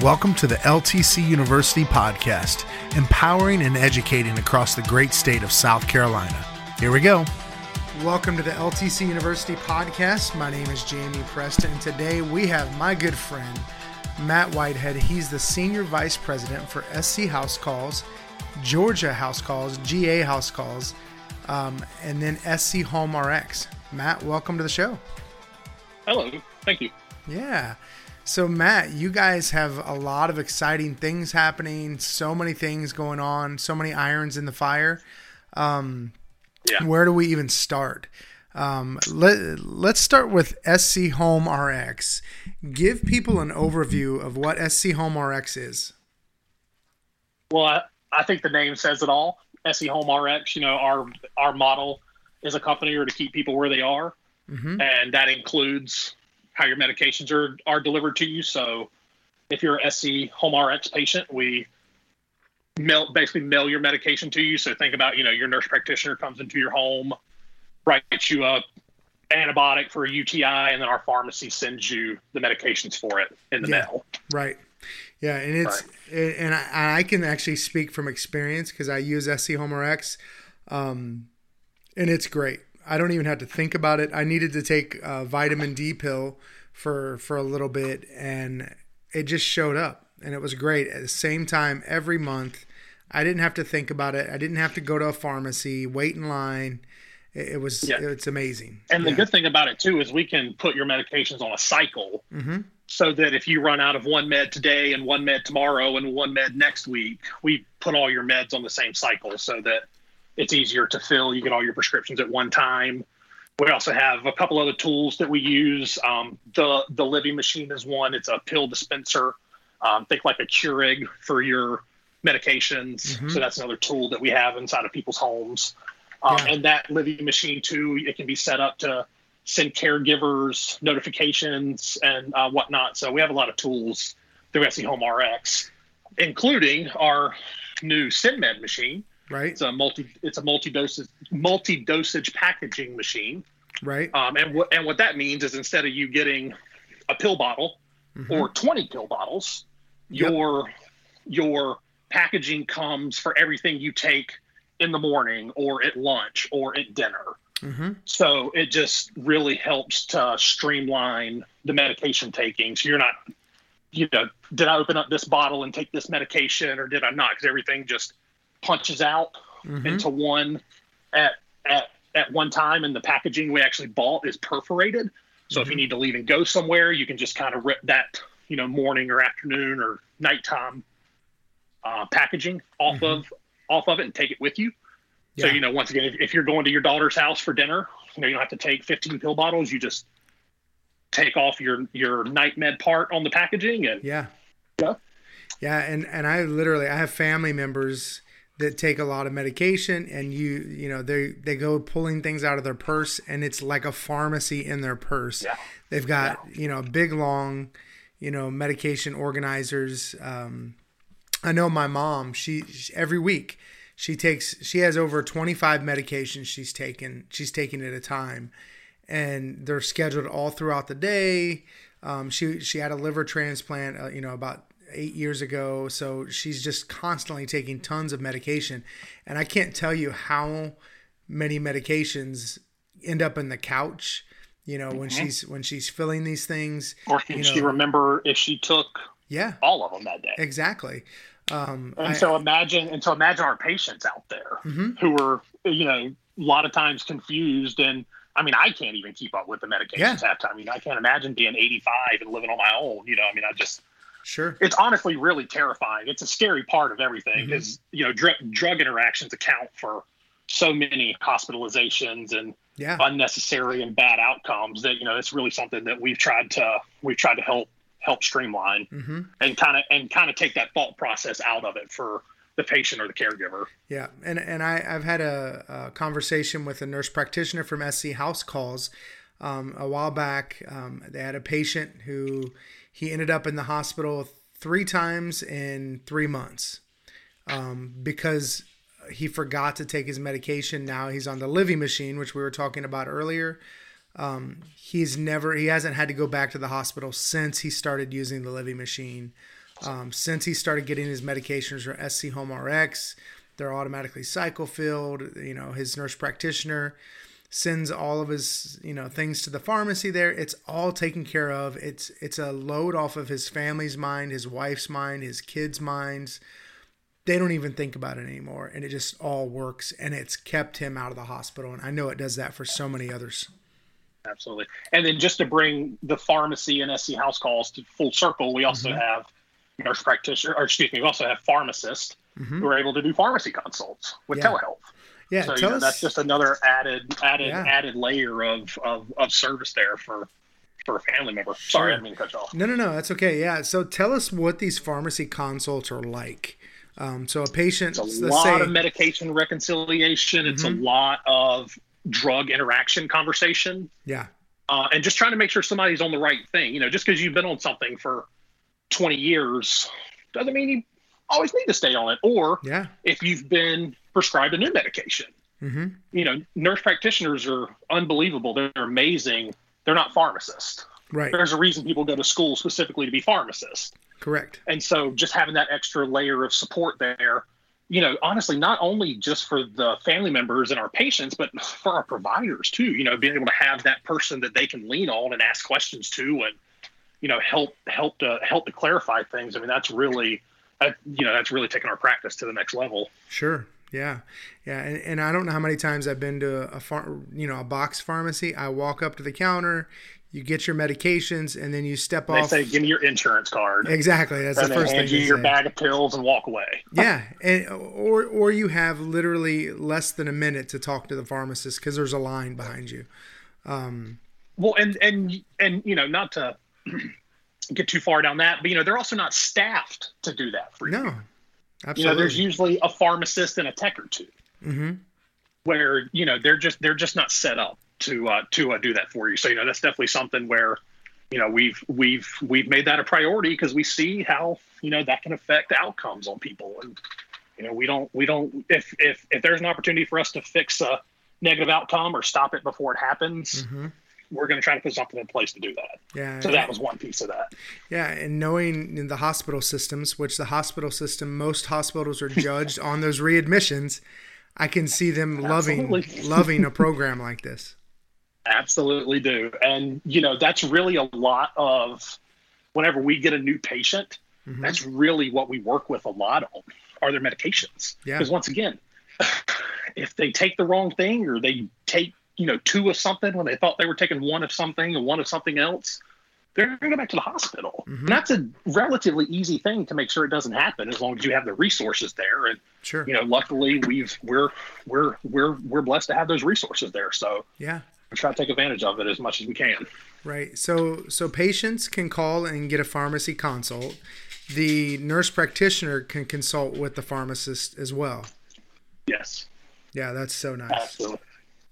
Welcome to the LTC University podcast, empowering and educating across the great state of South Carolina. Here we go. Welcome to the LTC University podcast. My name is Jamie Preston, and today we have my good friend, Matt Whitehead. He's the Senior Vice President for SC House Calls, Georgia House Calls, GA House Calls, um, and then SC Home RX. Matt, welcome to the show. Hello. Thank you. Yeah. So, Matt, you guys have a lot of exciting things happening, so many things going on, so many irons in the fire. Um, Yeah. Where do we even start? Um, let, let's start with SC Home RX. Give people an overview of what SC Home RX is. Well, I, I think the name says it all. SC Home RX, you know, our our model is a company or to keep people where they are. Mhm. And that includes how your medications are, are delivered to you. So if you're a SC Home RX patient, we mail basically mail your medication to you. So think about, you know, your nurse practitioner comes into your home, writes you a antibiotic for a UTI, and then our pharmacy sends you the medications for it in the Yeah. mail. Right. Yeah, and it's and I, I can actually speak from experience because I use SC Home RX, um, and it's great. I don't even have to think about it. I needed to take a vitamin D pill for for a little bit, and it just showed up, and it was great. At the same time, every month, I didn't have to think about it. I didn't have to go to a pharmacy, wait in line. It, it was Yeah. it's amazing. And the Yeah. good thing about it too is we can put your medications on a cycle Mhm. so that if you run out of one med today and one med tomorrow and one med next week, we put all your meds on the same cycle so that it's easier to fill. You get all your prescriptions at one time. We also have a couple other tools that we use. Um, the the Livi machine is one. It's a pill dispenser. Um, think like a Keurig for your medications. Mhm. So that's another tool that we have inside of people's homes. Um, Yeah. And that Livi machine too, it can be set up to send caregivers notifications and uh, whatnot. So we have a lot of tools through SC Home RX, including our new SynMed machine. Right. It's a multi it's a multi dosage multi dosage packaging machine. Right. Um, and what and what that means is instead of you getting a pill bottle Mhm. or 20 pill bottles, Yep. your your packaging comes for everything you take in the morning or at lunch or at dinner. Mhm. So it just really helps to streamline the medication taking. So you're not, you know, did I open up this bottle and take this medication or did I not? Because everything just punches out Mhm. into one at at at one time, and the packaging we actually bought is perforated. So if you Mhm. need to leave and go somewhere, you can just kind of rip that, you know, morning or afternoon or nighttime uh, packaging off Mhm. of off of it and take it with you. So you know, once again, if, if you're going to your daughter's house for dinner, you know, you don't have to take 15 pill bottles. You just take off your your night med part on the packaging, and Yeah. Yeah. Yeah, and and I literally I have family members that take a lot of medication and you you know they they go pulling things out of their purse and it's like a pharmacy in their purse. Yeah. They've got, you know, big long, you know, medication organizers um I know my mom, she, she every week she takes she has over 25 medications she's taken she's taking at a time and they're scheduled all throughout the day. Um, she she had a liver transplant, uh, you know, about eight years ago, so she's just constantly taking tons of medication, and I can't tell you how many medications end up in the couch. You know, when Mhm. she's when she's filling these things. or can she know- remember if she took Yeah, all of them that day? exactly. Um, And I- so imagine, and so imagine our patients out there Mhm. who are, you know, a lot of times confused. And I mean, I can't even keep up with the medications Yeah. half time. I mean, I can't imagine being 85 and living on my own. You know, I mean, I just, sure. it's honestly really terrifying. It's a scary part of everything because, you know, dr- drug interactions account for so many hospitalizations and Yeah, unnecessary and bad outcomes that, you know, it's really something that we've tried to, we've tried to help, help streamline hmm and kind of and kind of take that thought process out of it for the patient or the caregiver. Yeah, and and I I've had a, a conversation with a nurse practitioner from SC House Calls um, a while back. Um, they had a patient who he ended up in the hospital three times in three months um, because he forgot to take his medication. Now he's on the Livi machine, which we were talking about earlier. Um, he's never he hasn't had to go back to the hospital since he started using the Livi machine. Um, since he started getting his medications from SC Home RX, they're automatically cycle filled. You know, his nurse practitioner sends all of his you know things to the pharmacy there it's all taken care of it's it's a load off of his family's mind his wife's mind his kids minds they don't even think about it anymore and it just all works and it's kept him out of the hospital and i know it does that for so many others absolutely and then just to bring the pharmacy and sc house calls to full circle we also mm-hmm. have nurse practitioner or excuse me we also have pharmacists mm-hmm. who are able to do pharmacy consults with yeah. telehealth yeah, so you know, us, that's just another added added yeah. added layer of, of of service there for for a family member. Sorry, sure. I didn't mean to cut you off. No, no, no, that's okay. Yeah, so tell us what these pharmacy consults are like. Um, so a patient, it's a lot say, of medication reconciliation. It's mm-hmm. a lot of drug interaction conversation. Yeah, uh, and just trying to make sure somebody's on the right thing. You know, just because you've been on something for 20 years doesn't mean you always need to stay on it. Or yeah. if you've been prescribed a new medication. Mm-hmm. You know, nurse practitioners are unbelievable. They're amazing. They're not pharmacists. Right. There's a reason people go to school specifically to be pharmacists. Correct. And so just having that extra layer of support there, you know, honestly, not only just for the family members and our patients, but for our providers too, you know, being able to have that person that they can lean on and ask questions to and, you know, help, help to help to clarify things. I mean, that's really, uh, you know, that's really taken our practice to the next level. Sure. Yeah, yeah, and, and I don't know how many times I've been to a far, you know a box pharmacy. I walk up to the counter, you get your medications, and then you step they off. They say, "Give me your insurance card." Exactly, that's and the first hand thing. you your say. bag of pills and walk away. yeah, and or or you have literally less than a minute to talk to the pharmacist because there's a line behind you. Um, well, and and and you know, not to get too far down that, but you know, they're also not staffed to do that for you. No, Absolutely. You know, there's usually a pharmacist and a tech or 2 mm-hmm. where you know they're just they're just not set up to uh, to uh, do that for you. So you know that's definitely something where you know we've we've we've made that a priority because we see how you know that can affect outcomes on people, and you know we don't we don't if if if there's an opportunity for us to fix a negative outcome or stop it before it happens. Mm-hmm we're going to try to put something in place to do that. Yeah. So that was one piece of that. Yeah, and knowing the hospital systems, which the hospital system, most hospitals are judged on those readmissions. I can see them loving loving a program like this. Absolutely do, and you know that's really a lot of whenever we get a new patient. Mm-hmm. That's really what we work with a lot on are their medications. Yeah. Because once again, if they take the wrong thing or they take you know, two of something when they thought they were taking one of something and one of something else, they're going to go back to the hospital. Mm-hmm. And that's a relatively easy thing to make sure it doesn't happen as long as you have the resources there. And sure, you know, luckily we've we're we're we're we're blessed to have those resources there. So yeah, we try to take advantage of it as much as we can. Right. So so patients can call and get a pharmacy consult. The nurse practitioner can consult with the pharmacist as well. Yes. Yeah, that's so nice. Absolutely.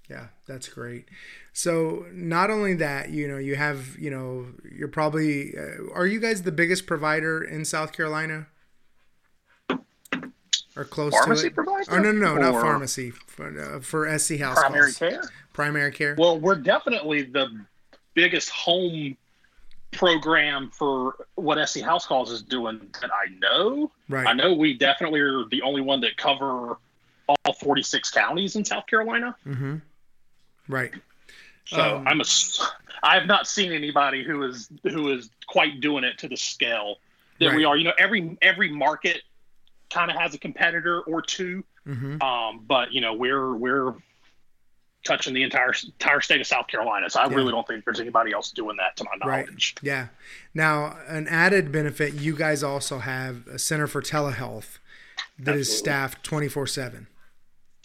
Yeah, that's great. So not only that, you know, you have, you know, you're probably, uh, are you guys the biggest provider in South Carolina? Or close pharmacy to it? provider? Oh no, no, no, not pharmacy. For, uh, for SC House calls. Primary calls. care? Primary care. Well, we're definitely the biggest home program for what SC House Calls is doing that I know. Right. I know we definitely are the only one that cover all 46 counties in South Carolina. Mm-hmm. Right. So um, I'm a. I have not seen anybody who is who is quite doing it to the scale that right. we are. You know, every every market kind of has a competitor or 2 mm-hmm. um, but you know, we're we're touching the entire entire state of South Carolina. So I yeah. really don't think there's anybody else doing that to my knowledge. Right. Yeah. Now, an added benefit, you guys also have a Center for Telehealth that Absolutely. is staffed 24 seven.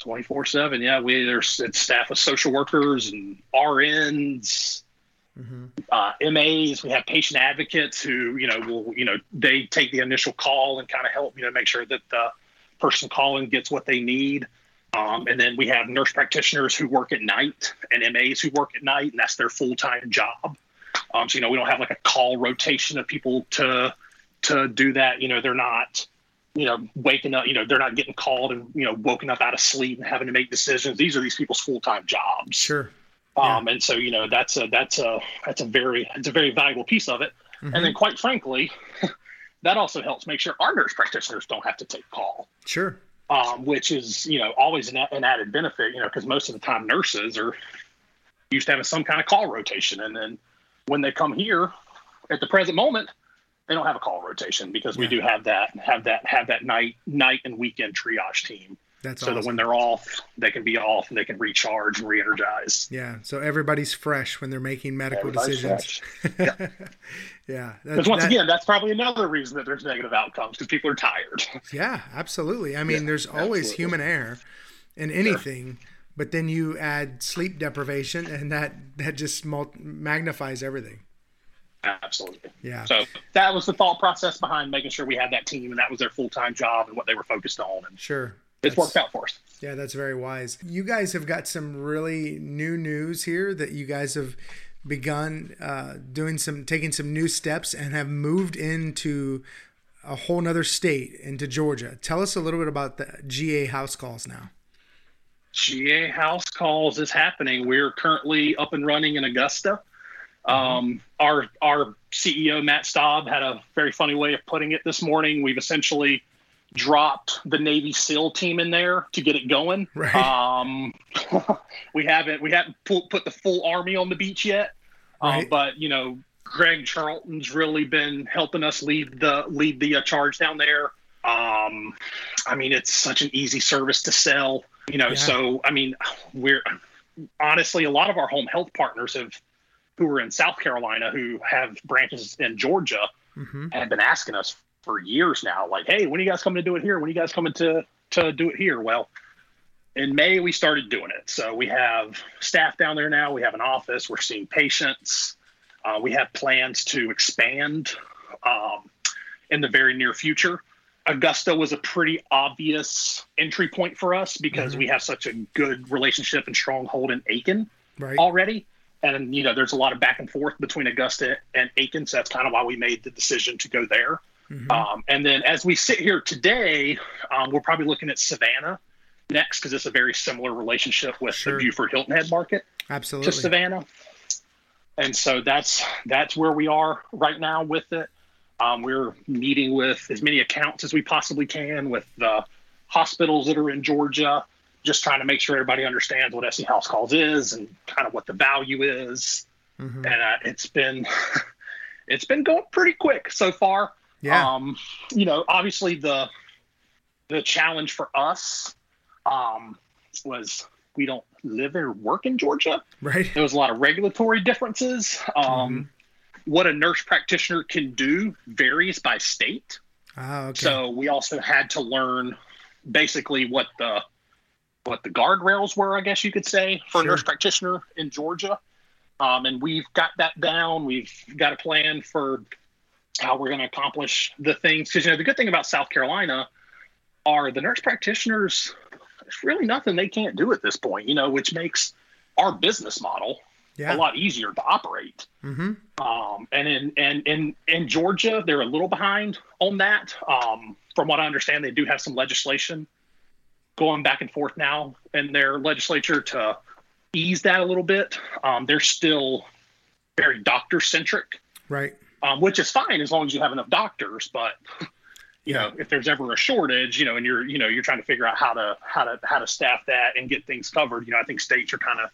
24 7 yeah we there's it's staff of social workers and rns mm-hmm. uh, mas we have patient advocates who you know will you know they take the initial call and kind of help you know make sure that the person calling gets what they need. Um, and then we have nurse practitioners who work at night and mas who work at night and that's their full-time job. Um, so you know we don't have like a call rotation of people to to do that. You know they're not you know, waking up, you know, they're not getting called and, you know, woken up out of sleep and having to make decisions. These are these people's full-time jobs. Sure. Um, and so, you know, that's a, that's a, that's a very, it's a very valuable piece of it. Mm-hmm. And then quite frankly, that also helps make sure our nurse practitioners don't have to take call. Sure. Um, which is you know always an, an added benefit, you know, because most of the time nurses are used to having some kind of call rotation, and then when they come here, at the present moment, they don't have a call rotation because we Yeah. do have that have that have that night night and weekend triage team, That's so awesome. that when they're off, they can be off and they can recharge and re-energize. yeah. So everybody's fresh when they're making medical Everybody's decisions. fresh. yeah. Because once that- again, that's probably another reason that there's negative outcomes because people are tired. Yeah, absolutely. I mean, Yeah, there's always absolutely. human error in anything, but then you add sleep deprivation, and that that just mul- magnifies everything. Absolutely. Yeah. So that was the thought process behind making sure we had that team and that was their full time job and what they were focused on. And Sure. it's worked out for us. Yeah, that's very wise. You guys have got some really new news here that you guys have begun uh, doing some, taking some new steps, and have moved into a whole nother state, into Georgia. Tell us a little bit about the GA house calls now. GA House Calls is happening. We're currently up and running in Augusta. Um, our our CEO Matt Staub had a very funny way of putting it this morning. We've essentially dropped the Navy SEAL team in there to get it going. Right. Um, we haven't we haven't put, put the full army on the beach yet, um, Right. but you know Greg Charlton's really been helping us lead the lead the uh, charge down there. Um, I mean, it's such an easy service to sell, you know. Yeah. So I mean, we're honestly a lot of our home health partners have who are in South Carolina who have branches in Georgia hmm have been asking us for years now, like, hey, when are you guys coming to do it here? When are you guys coming to to do it here? Well, in May we started doing it. So we have staff down there now. We have an office. We're seeing patients. Uh, we have plans to expand um, in the very near future. Augusta was a pretty obvious entry point for us because Mhm. we have such a good relationship and stronghold in Aiken Right. already. And you know, there's a lot of back and forth between Augusta and Aiken, so that's kind of why we made the decision to go there. Mhm. Um, and then as we sit here today, um, we're probably looking at Savannah next because it's a very similar relationship with Sure. the Beaufort Hilton Head market Absolutely. to. Savannah. And so that's that's where we are right now with it. Um, we're meeting with as many accounts as we possibly can with the hospitals that are in Georgia, just trying to make sure everybody understands what SC House Calls is and kind of what the value is. Mhm. And uh, it's been it's been going pretty quick so far. Yeah. Um, you know, obviously the the challenge for us um, was we don't live or work in Georgia. right. There was a lot of regulatory differences. Um, What a nurse practitioner can do varies by state. Ah, okay. So we also had to learn basically what the what the guardrails were, I guess you could say, for Sure. a nurse practitioner in Georgia. Um, and we've got that down. We've got a plan for how we're going to accomplish the things. Because you know the good thing about South Carolina are the nurse practitioners. There's really nothing they can't do at this point, you know, which makes our business model yeah. a lot easier to operate. hmm Um, and in and in in Georgia, they're a little behind on that. Um, from what I understand, they do have some legislation going back and forth now in their legislature to ease that a little bit. Um, they're still very doctor centric, Right. um, which is fine as long as you have enough doctors. But you Yeah. know, if there's ever a shortage, you know, and you're you know you're trying to figure out how to how to how to staff that and get things covered. You know, I think states are kind of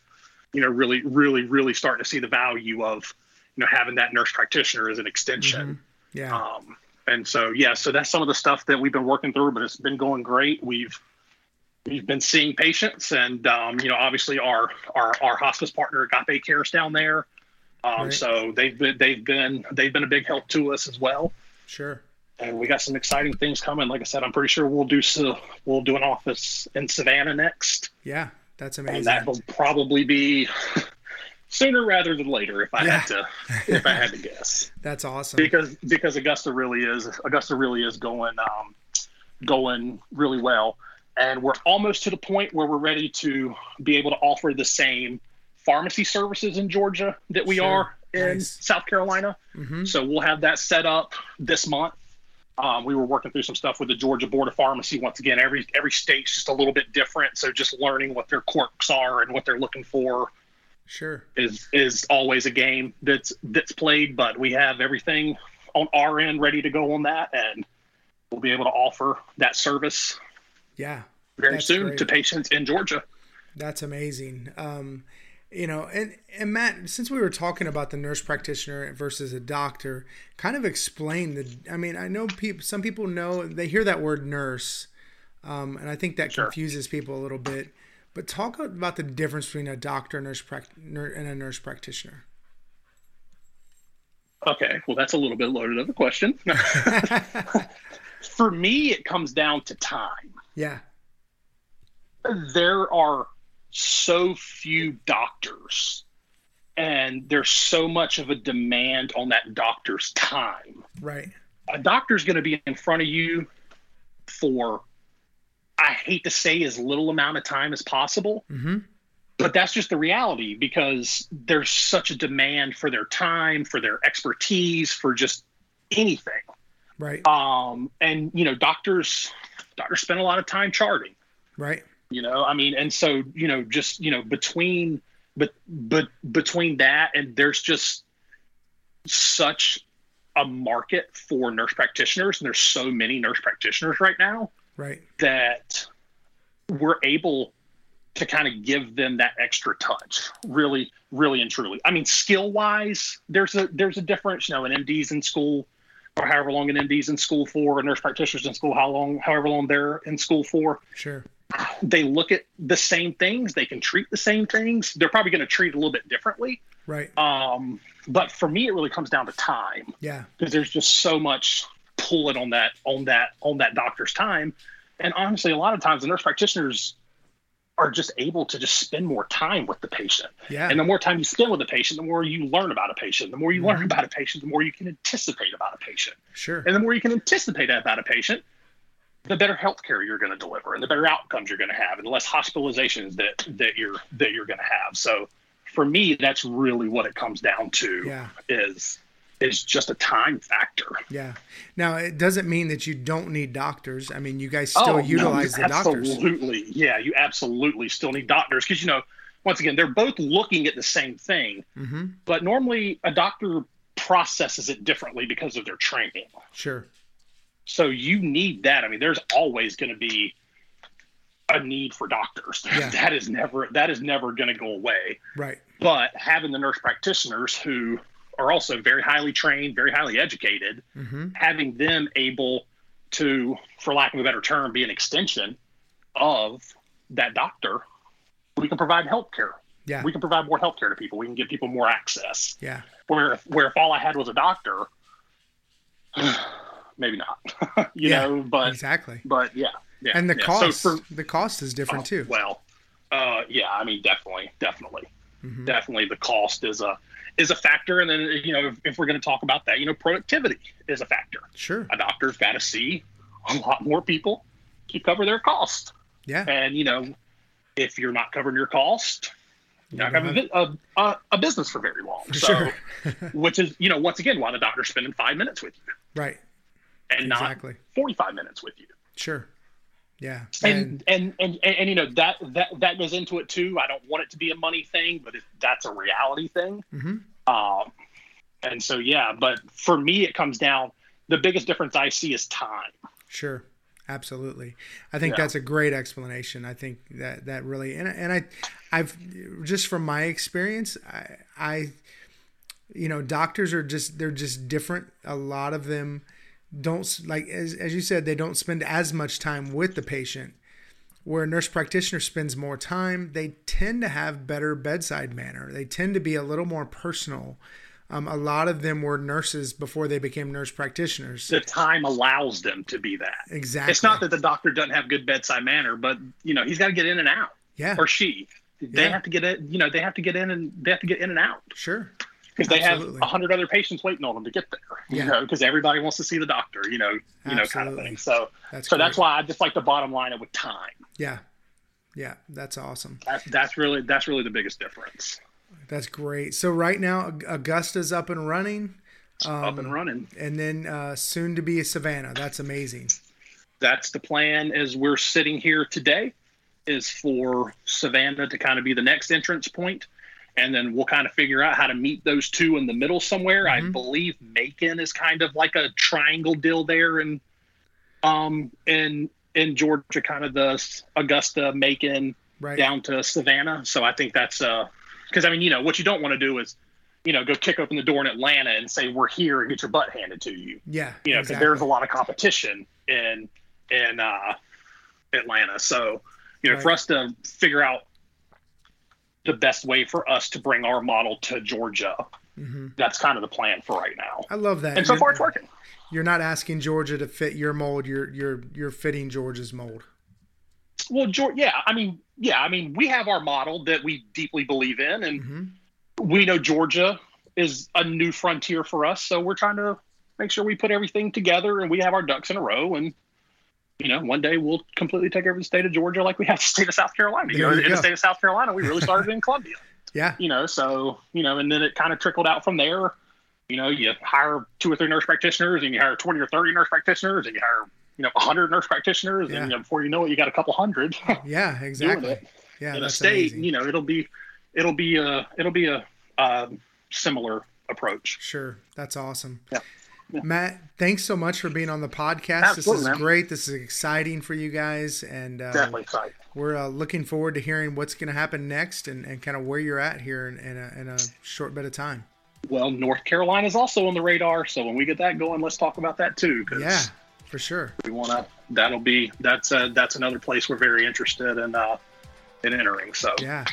you know really really really starting to see the value of you know having that nurse practitioner as an extension. Mhm. Yeah. Um, and so yeah, so that's some of the stuff that we've been working through, but it's been going great. We've we've been seeing patients, and um, you know, obviously our our our hospice partner Agape Cares down there. Um, Right. So they've been they've been they've been a big help to us as well. Sure. And we got some exciting things coming. Like I said, I'm pretty sure we'll do so. We'll do an office in Savannah next, Yeah. That's and amazing. that will probably be sooner rather than later if I Yeah. had to if I had to guess That's awesome. because because Augusta really is Augusta really is going um, going really well, and we're almost to the point where we're ready to be able to offer the same pharmacy services in Georgia that we Sure. are in Nice. South Carolina. hmm So we'll have that set up this month. Um, we were working through some stuff with the Georgia Board of Pharmacy. Once again, every every state's just a little bit different, so just learning what their quirks are and what they're looking for Sure. is is always a game that's that's played. But we have everything on our end ready to go on that, and we'll be able to offer that service Yeah. very soon great. to patients in Georgia. That's amazing. Um, you know, and, and Matt, since we were talking about the nurse practitioner versus a doctor, kind of explain the. I mean, I know people. Some people know they hear that word nurse, um, and I think that Sure. confuses people a little bit. But talk about the difference between a doctor, nurse, and a nurse practitioner. Okay, well, that's a little bit loaded of a question. For me, it comes down to time. Yeah. There are so few doctors, and there's so much of a demand on that doctor's time. Right. A doctor's going to be in front of you for, I hate to say, as little amount of time as possible. Mm-hmm. but that's just the reality because there's such a demand for their time for their expertise for just anything Right. um and you know doctors doctors spend a lot of time charting Right. you know i mean and so you know just you know between but but between that and there's just such a market for nurse practitioners and there's so many nurse practitioners right now Right. that we're able to kind of give them that extra touch really really and truly i mean skill wise there's a there's a difference you know an md's in school or however long an md's in school for a nurse practitioner's in school how long however long they're in school for Sure. they look at the same things they can treat the same things they're probably going to treat a little bit differently Right. um, but for me it really comes down to time Yeah. because there's just so much pulling on that on that on that doctor's time and honestly a lot of times the nurse practitioners are just able to just spend more time with the patient Yeah. and the more time you spend with the patient the more you learn about a patient the more you Mhm. learn about a patient the more you can anticipate about a patient Sure. and the more you can anticipate about a patient the better health care you're going to deliver and the better outcomes you're going to have and the less hospitalizations that that you're that you're going to have so for me that's really what it comes down to Yeah. is is just a time factor Yeah. Now it doesn't mean that you don't need doctors. I mean, you guys still no, utilize the doctors. absolutely yeah you absolutely still need doctors because you know once again they're both looking at the same thing Mm-hmm. but normally a doctor processes it differently because of their training Sure. So you need that. I mean, there's always going to be a need for doctors. Yeah. that is never that is never going to go away. Right. But having the nurse practitioners who are also very highly trained, very highly educated, Mm-hmm. having them able to, for lack of a better term, be an extension of that doctor, we can provide health care. Yeah. We can provide more health care to people. We can give people more access. Yeah. Where if, where if all I had was a doctor, maybe not. you Yeah, know, but exactly. but yeah, yeah. And the yeah. cost, So for, the cost is different too. well, uh, yeah, I mean, definitely, definitely, Mhm. definitely, the cost is a is a factor, and then you know, if, if we're going to talk about that, you know, productivity is a factor. Sure. A doctor's got to see a lot more people to cover their cost, Yeah. and you know, if you're not covering your cost, you're not You going to have a, a, a business for very long. For so, sure. which is, you know, once again, why the doctor's spending five minutes with you right. and Exactly. not 45 minutes with you. Sure. Yeah. And, and, and, and, and, you know, that, that, that goes into it too. I don't want it to be a money thing, but it, that's a reality thing. Mhm. Um, and so, yeah, but for me, it comes down, the biggest difference I see is time. Sure. Absolutely. I think Yeah. that's a great explanation. I think that that really and and I I've just from my experience, I, I you know, doctors are just they're just different. A lot of them don't like as as you said, they don't spend as much time with the patient. Where a nurse practitioner spends more time, they tend to have better bedside manner. They tend to be a little more personal. Um, a lot of them were nurses before they became nurse practitioners. The time allows them to be that. Exactly. It's not that the doctor doesn't have good bedside manner, but you know, he's got to get in and out yeah, or she, they Yeah. have to get in, you know, they have to get in and they have to get in and out. sure. Because they have a hundred other patients waiting on them to get there. You know, because everybody wants to see the doctor. You know, you know, kind of thing. So, That's so great. that's why I just like the bottom line it with time. Yeah. Yeah, that's awesome. That's that's really that's really the biggest difference. That's great. So right now Augusta's up and running Up Um, and running. and then uh, soon to be Savannah. That's amazing. That's the plan. As we're sitting here today, is for Savannah to kind of be the next entrance point, and then we'll kind of figure out how to meet those two in the middle somewhere. Mhm. I believe Macon is kind of like a triangle deal there, and um, in in Georgia, kind of the Augusta, Macon Right. down to Savannah. So I think that's uh, because I mean, you know, what you don't want to do is, you know, go kick open the door in Atlanta and say we're here and get your butt handed to you. Yeah. You know, because exactly. there's a lot of competition in in uh, Atlanta. So you know, Right. for us to figure out the best way for us to bring our model to Georgia, Mhm. that's kind of the plan for right now. I love that. And so You're- far, it's working. You're not asking Georgia to fit your mold. You're you're you're fitting Georgia's mold. Well, Georgia, yeah, I mean, yeah, I mean, we have our model that we deeply believe in, and hmm we know Georgia is a new frontier for us. So we're trying to make sure we put everything together and we have our ducks in a row. And you know, one day we'll completely take over the state of Georgia like we have the state of South Carolina. You There know, you in go. the state of South Carolina, we really started in Columbia. Yeah. You know, so you know, and then it kind of trickled out from there. You know, you hire two or three nurse practitioners, and you hire twenty or thirty nurse practitioners, and you hire you know hundred nurse practitioners, Yeah. and you know, before you know it, you got a couple hundred Yeah. Exactly. Yeah. in a state. amazing. You know, it'll be it'll be a it'll be a um, similar approach. Sure. That's awesome. Yeah. Yeah. Matt, thanks so much for being on the podcast. Absolutely, this is man. great. This is exciting for you guys. And uh, Definitely excited. we're uh, looking forward to hearing what's going to happen next and, and kind of where you're at here in, in, a, in a short bit of time. Well, North Carolina is also on the radar, so when we get that going, let's talk about that too. 'cause Yeah, for sure. we want to. That'll be that's uh, that's another place we're very interested in uh, in entering. So Yeah.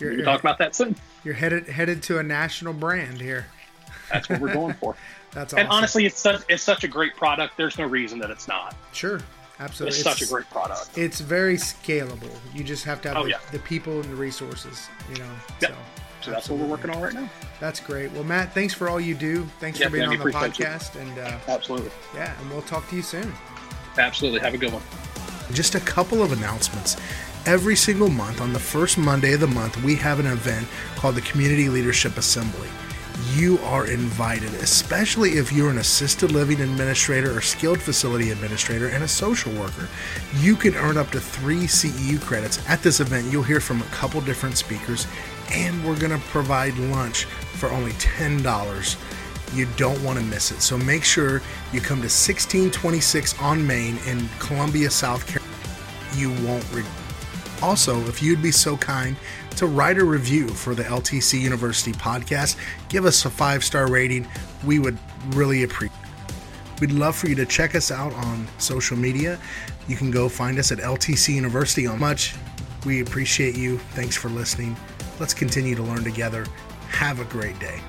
we You're, can you're, talk about that soon. you're headed headed to a national brand here. That's what we're going for. That's awesome. And honestly, it's such it's such a great product. There's no reason that it's not. sure. Absolutely. It's, such a great product. It's very scalable. You just have to have Oh, the, yeah. the people and the resources, you know. Yep. So So that's what we're working on right now. That's great. Well, Matt, thanks for all you do. Thanks Yeah, for being Danny, on the appreciate you. podcast. And uh, Absolutely, yeah, and we'll talk to you soon. absolutely. Have a good one. Just a couple of announcements. Every single month, on the first Monday of the month, we have an event called the Community Leadership Assembly. You are invited, especially if you're an assisted living administrator or skilled facility administrator and a social worker. You can earn up to three CEU credits. At this event, you'll hear from a couple different speakers, and we're going to provide lunch for only $10. You don't want to miss it. So make sure you come to 1626 on Main in Columbia, South Carolina. You won't regret. Also, if you'd be so kind to write a review for the LTC University podcast, give us a five star rating. We would really appreciate. it. We'd love for you to check us out on social media. You can go find us at LTC University on much. We appreciate you. Thanks for listening. Let's continue to learn together. Have a great day.